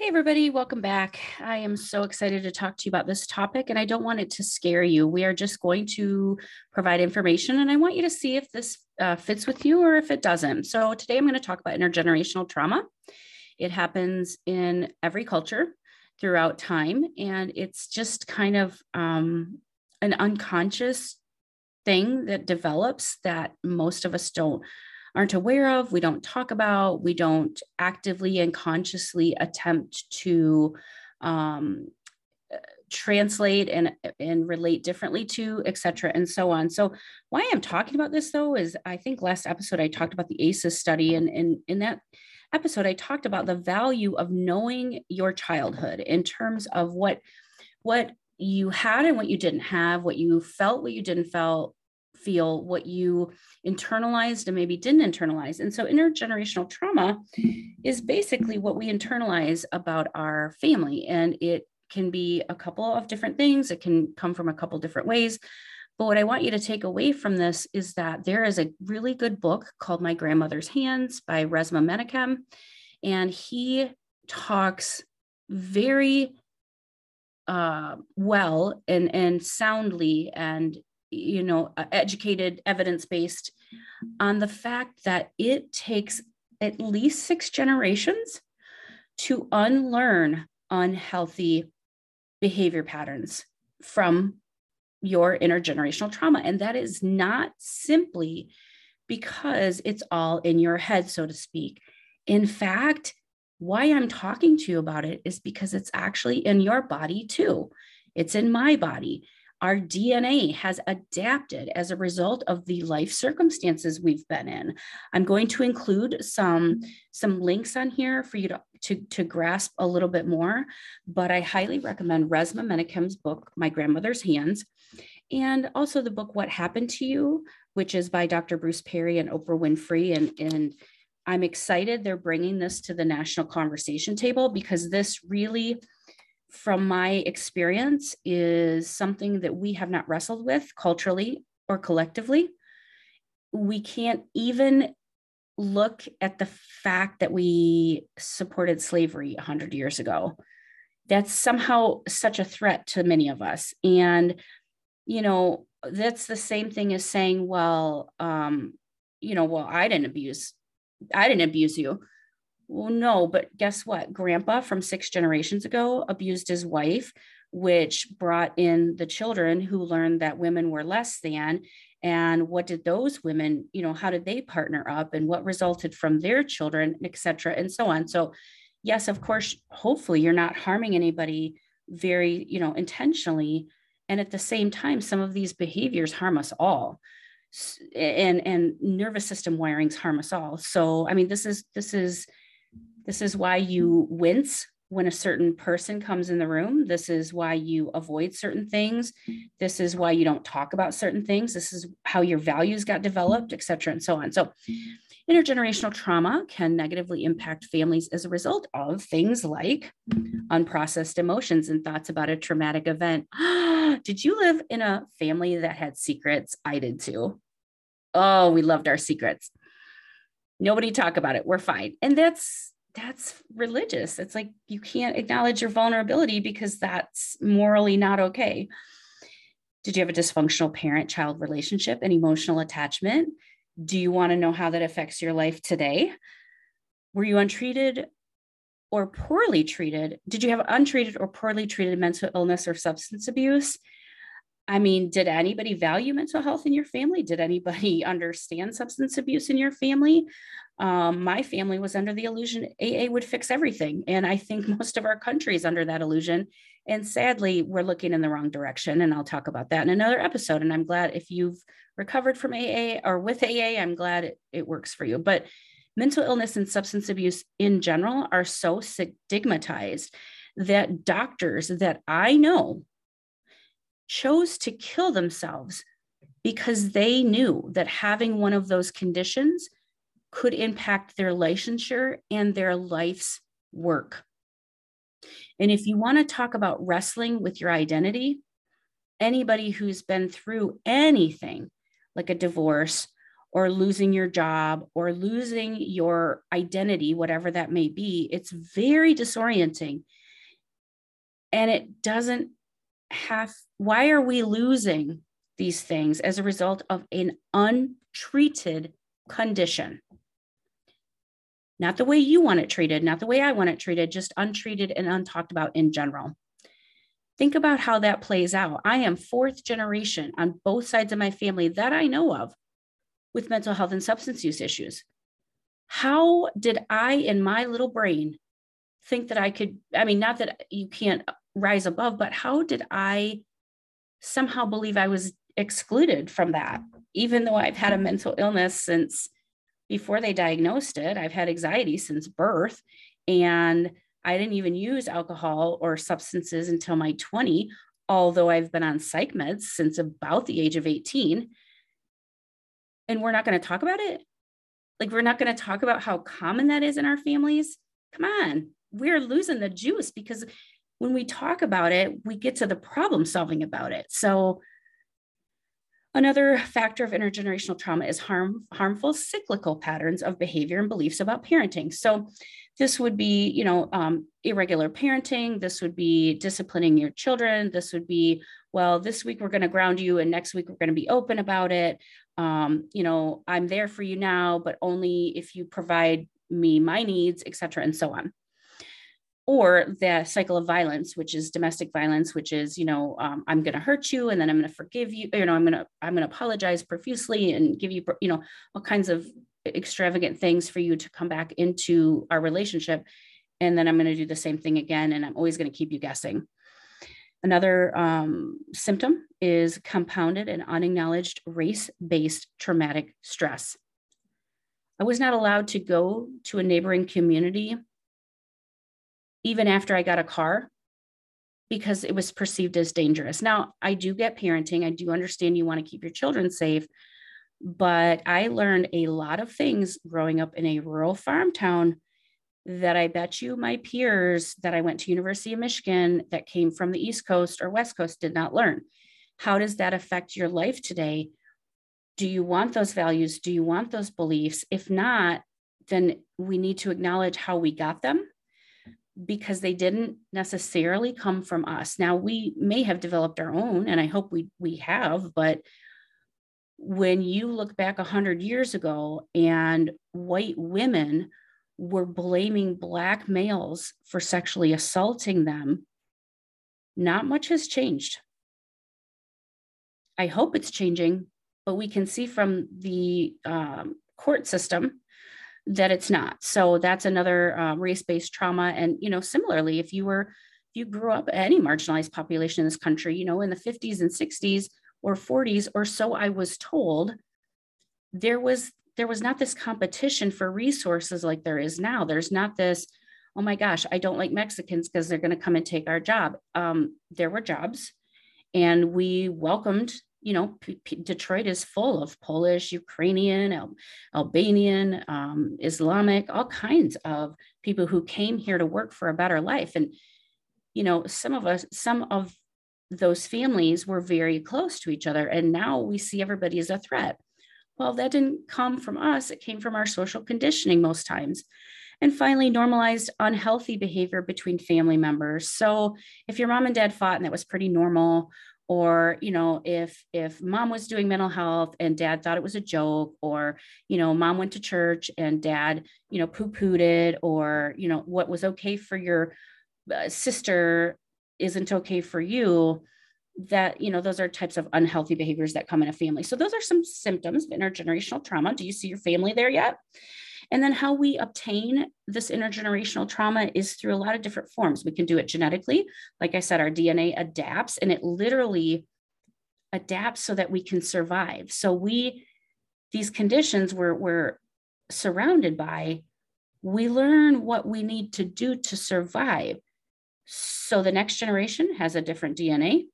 Hey, everybody, welcome back. I am so excited to talk to you about this topic, and I don't want it to scare you. We are just going to provide information, and I want you to see if this uh, fits with you or if it doesn't. So, today I'm going to talk about intergenerational trauma. It happens in every culture throughout time, and it's just kind of um, an unconscious thing that develops that most of us don't aren't aware of, we don't talk about, we don't actively and consciously attempt to um, translate and and relate differently to et cetera and so on. So why i'm talking about this though is i think last episode i talked about the aces study and, and in that episode i talked about the value of knowing your childhood in terms of what what you had and what you didn't have what you felt what you didn't felt feel, what you internalized and maybe didn't internalize. And so intergenerational trauma is basically what we internalize about our family. And it can be a couple of different things, it can come from a couple different ways. But what I want you to take away from this is that there is a really good book called My Grandmother's Hands by Resmaa Menakem. And he talks very uh, well and, and soundly and you know, uh, educated, evidence based on the fact that it takes at least six generations to unlearn unhealthy behavior patterns from your intergenerational trauma. And that is not simply because it's all in your head, so to speak. In fact, why I'm talking to you about it is because it's actually in your body too. It's in my body our DNA has adapted as a result of the life circumstances we've been in. I'm going to include some, some links on here for you to, to, to grasp a little bit more, but I highly recommend Resmaa Menakem's book, My Grandmother's Hands, and also the book, What Happened to You, which is by Dr. Bruce Perry and Oprah Winfrey. And, and I'm excited they're bringing this to the national conversation table because this really from my experience, is something that we have not wrestled with culturally or collectively. We can't even look at the fact that we supported slavery 100 years ago. That's somehow such a threat to many of us. And, you know, that's the same thing as saying, well, um, you know, well, I didn't abuse, I didn't abuse you. Well, no, but guess what? Grandpa from six generations ago abused his wife, which brought in the children who learned that women were less than. And what did those women, you know, how did they partner up and what resulted from their children, et cetera, and so on. So, yes, of course, hopefully you're not harming anybody very, you know, intentionally. And at the same time, some of these behaviors harm us all and and nervous system wirings harm us all so i mean this is this is this is why you wince when a certain person comes in the room. This is why you avoid certain things. This is why you don't talk about certain things. This is how your values got developed, et cetera, and so on. So, intergenerational trauma can negatively impact families as a result of things like unprocessed emotions and thoughts about a traumatic event. did you live in a family that had secrets? I did too. Oh, we loved our secrets. Nobody talk about it. We're fine. And that's that's religious. It's like you can't acknowledge your vulnerability because that's morally not okay. Did you have a dysfunctional parent child relationship and emotional attachment? Do you want to know how that affects your life today? Were you untreated or poorly treated? Did you have untreated or poorly treated mental illness or substance abuse? I mean, did anybody value mental health in your family? Did anybody understand substance abuse in your family? Um, my family was under the illusion AA would fix everything. And I think most of our country is under that illusion. And sadly, we're looking in the wrong direction. And I'll talk about that in another episode. And I'm glad if you've recovered from AA or with AA, I'm glad it, it works for you. But mental illness and substance abuse in general are so stigmatized that doctors that I know chose to kill themselves because they knew that having one of those conditions could impact their licensure and their life's work. And if you want to talk about wrestling with your identity, anybody who's been through anything like a divorce or losing your job or losing your identity, whatever that may be, it's very disorienting. And it doesn't have, why are we losing these things as a result of an untreated condition? Not the way you want it treated, not the way I want it treated, just untreated and untalked about in general. Think about how that plays out. I am fourth generation on both sides of my family that I know of with mental health and substance use issues. How did I, in my little brain, think that I could? I mean, not that you can't rise above, but how did I somehow believe I was excluded from that? Even though I've had a mental illness since before they diagnosed it, I've had anxiety since birth. And I didn't even use alcohol or substances until my 20, although I've been on psych meds since about the age of 18. And we're not going to talk about it. Like, we're not going to talk about how common that is in our families. Come on, we're losing the juice because when we talk about it, we get to the problem solving about it. So, Another factor of intergenerational trauma is harm, harmful cyclical patterns of behavior and beliefs about parenting. So, this would be, you know, um, irregular parenting. This would be disciplining your children. This would be, well, this week we're going to ground you, and next week we're going to be open about it. Um, you know, I'm there for you now, but only if you provide me my needs, etc., and so on or the cycle of violence which is domestic violence which is you know um, i'm going to hurt you and then i'm going to forgive you you know i'm going to i'm going to apologize profusely and give you you know all kinds of extravagant things for you to come back into our relationship. And then i'm going to do the same thing again and i'm always going to keep you guessing. Another um, symptom is compounded and unacknowledged race-based traumatic stress. I was not allowed to go to a neighboring community even after I got a car because it was perceived as dangerous. Now, I do get parenting. I do understand you want to keep your children safe, but I learned a lot of things growing up in a rural farm town that I bet you my peers that I went to University of Michigan that came from the East Coast or West Coast did not learn. How does that affect your life today? Do you want those values? Do you want those beliefs? If not, then we need to acknowledge how we got them because they didn't necessarily come from us. Now we may have developed our own, and I hope we we have, but when you look back a hundred years ago and white women were blaming black males for sexually assaulting them, not much has changed. I hope it's changing, but we can see from the um, court system that it's not. So that's another uh, race-based trauma. And you know, similarly, if you were if you grew up any marginalized population in this country, you know, in the 50s and 60s or 40s, or so I was told, there was there was not this competition for resources like there is now. There's not this, oh my gosh, I don't like Mexicans because they're going to come and take our job. Um, there were jobs, and we welcomed you know, P- P- Detroit is full of Polish, Ukrainian, Al- Albanian, um, Islamic, all kinds of people who came here to work for a better life. And, you know, some of us, some of those families were very close to each other. And now we see everybody as a threat. Well, that didn't come from us, it came from our social conditioning most times. And finally, normalized unhealthy behavior between family members. So if your mom and dad fought and that was pretty normal, or you know if if mom was doing mental health and dad thought it was a joke or you know mom went to church and dad you know poo-pooed it or you know what was okay for your uh, sister isn't okay for you that you know those are types of unhealthy behaviors that come in a family. So those are some symptoms of intergenerational trauma. Do you see your family there yet and then how we obtain this intergenerational trauma is through a lot of different forms. We can do it genetically. Like I said, our DNA adapts and it literally adapts so that we can survive. So we, these conditions we're, we're surrounded by, we learn what we need to do to survive. So the next generation has a different DNA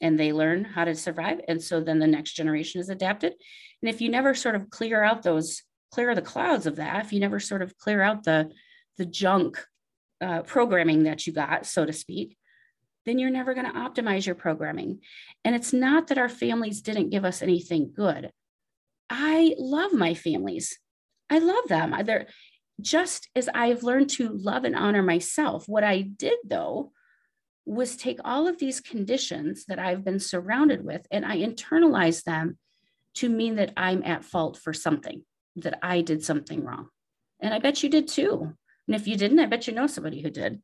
and they learn how to survive. And so then the next generation is adapted. And if you never sort of clear out those clear the clouds of that, if you never sort of clear out the the junk uh, programming that you got, so to speak, then you're never going to optimize your programming. And it's not that our families didn't give us anything good. I love my families. I love them. They're just as I've learned to love and honor myself. What I did though was take all of these conditions that I've been surrounded with and I internalized them to mean that I'm at fault for something, that I did something wrong. And I bet you did too. And if you didn't, I bet you know somebody who did.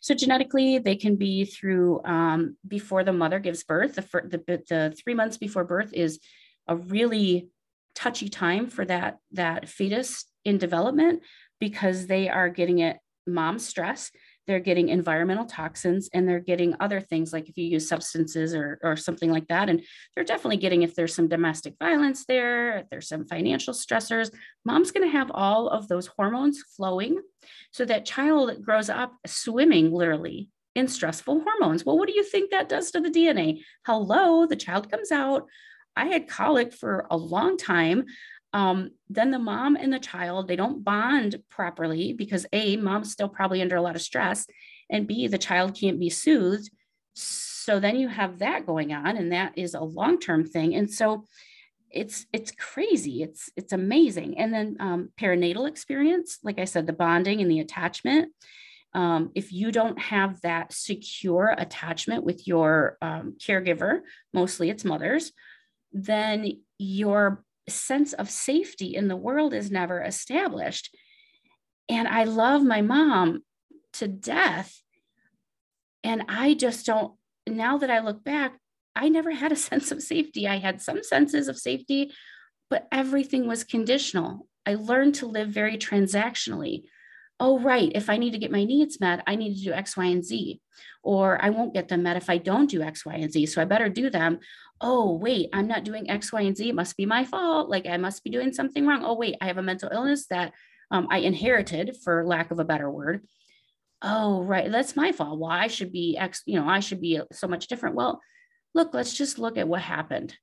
So genetically, they can be through um, before the mother gives birth. The, the, the three months before birth is a really touchy time for that that fetus in development because they are getting it mom stress they're getting environmental toxins and they're getting other things like if you use substances or, or something like that. And they're definitely getting if there's some domestic violence there if there's some financial stressors mom's going to have all of those hormones flowing so that child grows up swimming literally in stressful hormones. Well what do you think that does to the dna hello the child comes out. I had colic for a long time um, then the mom and the child they don't bond properly because a mom's still probably under a lot of stress and b the child can't be soothed. So then you have that going on and that is a long-term thing. And so it's it's crazy. It's it's amazing. And then um, perinatal experience like i said the bonding and the attachment. Um, if you don't have that secure attachment with your um, caregiver mostly it's mothers then your sense of safety in the world is never established. And I love my mom to death. And I just don't, now that I look back, I never had a sense of safety. I had some senses of safety, but everything was conditional. I learned to live very transactionally. Oh, right. If I need to get my needs met, I need to do X, Y, and Z. Or I won't get them met if I don't do X, Y, and Z. So I better do them oh, wait, I'm not doing X, Y, and Z. It must be my fault. Like I must be doing something wrong. Oh, wait, I have a mental illness that um, I inherited, for lack of a better word. Oh, right. That's my fault. Well, I should be X, you know, I should be so much different. Well, look, let's just look at what happened.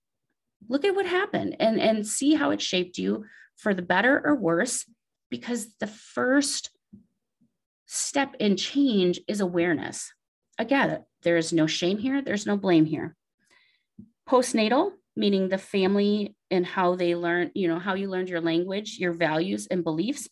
Look at what happened and, and see how it shaped you for the better or worse, because the first step in change is awareness. Again, there is no shame here, there's no blame here. Postnatal meaning the family and how they learn you know how you learned your language your values and beliefs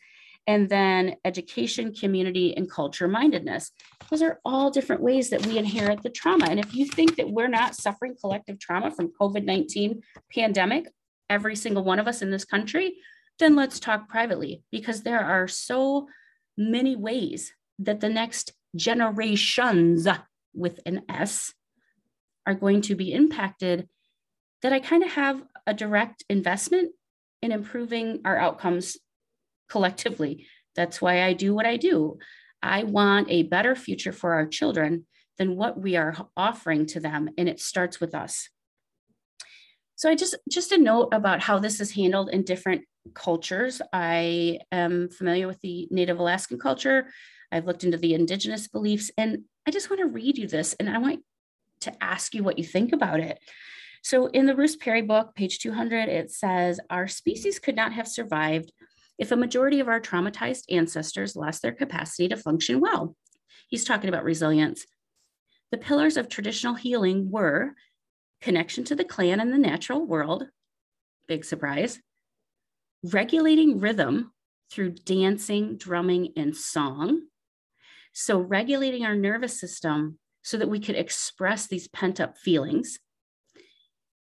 and then education community and culture mindedness. Those are all different ways that we inherit the trauma. And if you think that we're not suffering collective trauma from covid-19 pandemic every single one of us in this country then let's talk privately because there are so many ways that the next generations with an s are going to be impacted, that I kind of have a direct investment in improving our outcomes collectively. That's why I do what I do. I want a better future for our children than what we are offering to them, and it starts with us. So I just just a note about how this is handled in different cultures. I am familiar with the Native Alaskan culture. I've looked into the indigenous beliefs, and I just want to read you this, and I want to ask you what you think about it. So in the Bruce Perry book, page 200, it says, Our species could not have survived if a majority of our traumatized ancestors lost their capacity to function well. He's talking about resilience. The pillars of traditional healing were connection to the clan and the natural world, big surprise, regulating rhythm through dancing, drumming, and song. So, regulating our nervous system so that we could express these pent up feelings.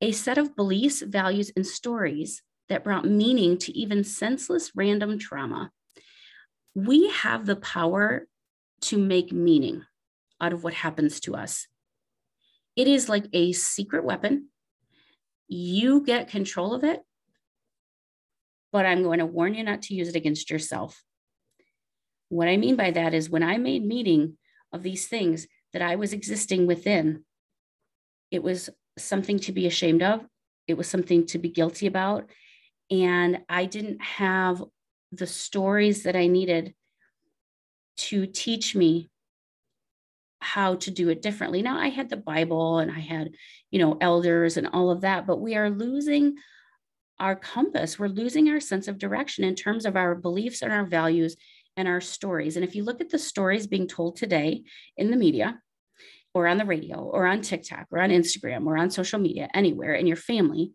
A set of beliefs, values, and stories that brought meaning to even senseless random trauma. We have the power to make meaning out of what happens to us. It is like a secret weapon. You get control of it, but I'm going to warn you not to use it against yourself. What I mean by that is when I made meaning of these things, that I was existing within. It was something to be ashamed of, it was something to be guilty about. And I didn't have the stories that I needed to teach me how to do it differently. Now I had the Bible and I had, you know, elders and all of that, but we are losing our compass. We're losing our sense of direction in terms of our beliefs and our values and our stories. And if you look at the stories being told today in the media, or on the radio, or on TikTok, or on Instagram, or on social media, anywhere in your family,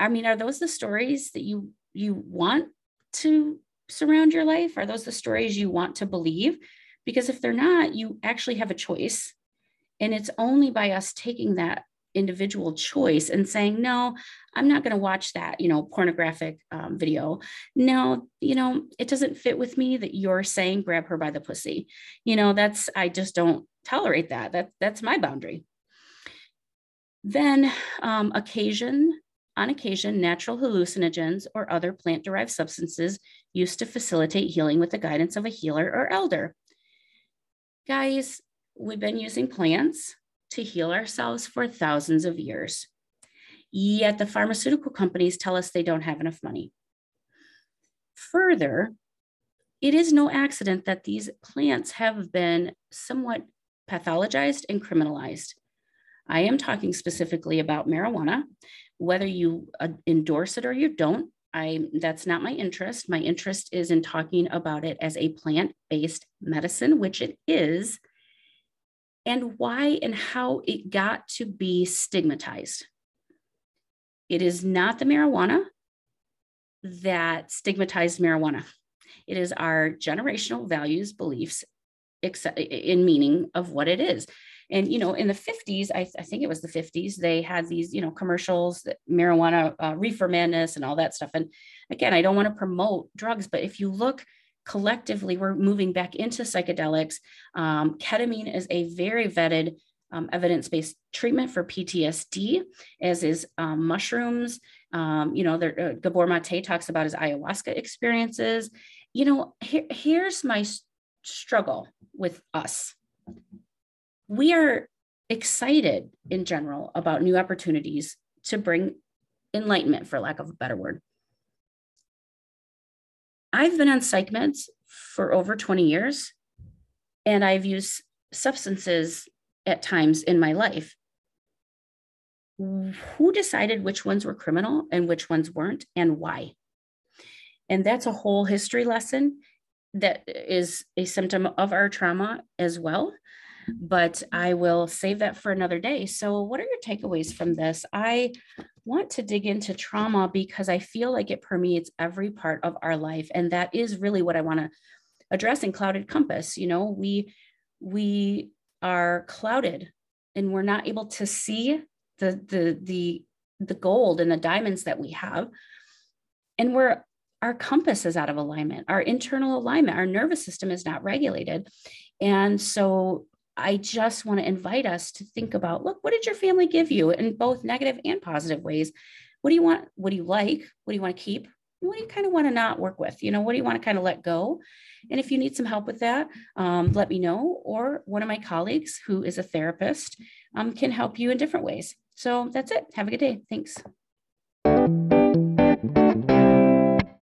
I mean, are those the stories that you you want to surround your life? Are those the stories you want to believe? Because if they're not, you actually have a choice. And it's only by us taking that individual choice and saying, no, I'm not going to watch that, you know, pornographic um, video. No, you know, it doesn't fit with me that you're saying grab her by the pussy. You know, that's, I just don't tolerate that. That That's my boundary. Then um, occasion, on occasion, natural hallucinogens or other plant derived substances used to facilitate healing with the guidance of a healer or elder. Guys, we've been using plants to heal ourselves for thousands of years. Yet the pharmaceutical companies tell us they don't have enough money. Further, it is no accident that these plants have been somewhat pathologized and criminalized. I am talking specifically about marijuana. Whether you uh, endorse it or you don't, I that's not my interest. My interest is in talking about it as a plant-based medicine, which it is, and why and how it got to be stigmatized. It is not the marijuana that stigmatized marijuana. It is our generational values, beliefs, in meaning of what it is and you know in the 50s I, I, think it was the 50s they had these you know commercials that marijuana uh, reefer madness and all that stuff and again i don't want to promote drugs but if you look collectively we're moving back into psychedelics. Um, ketamine is a very vetted um, evidence-based treatment for ptsd as is um, mushrooms. Um, you know there, uh, Gabor Maté talks about his ayahuasca experiences. You know here, here's my struggle with us. We are excited in general about new opportunities to bring enlightenment, for lack of a better word. I've been on psych meds for over 20 years, and I've used substances at times in my life. Who decided which ones were criminal and which ones weren't, and why? And that's a whole history lesson that is a symptom of our trauma as well but I will save that for another day. So, what are your takeaways from this? I want to dig into trauma because I feel like it permeates every part of our life. And that is really what I want to address in Clouded Compass. You know, we, we are clouded and we're not able to see the, the, the, the gold and the diamonds that we have. And we're our compass is out of alignment, our internal alignment, our nervous system is not regulated. And so I just want to invite us to think about look, what did your family give you in both negative and positive ways? What do you want? What do you like? What do you want to keep? What do you kind of want to not work with? You know, what do you want to kind of let go? And if you need some help with that, um, let me know. Or one of my colleagues who is a therapist um, can help you in different ways. So that's it. Have a good day. Thanks.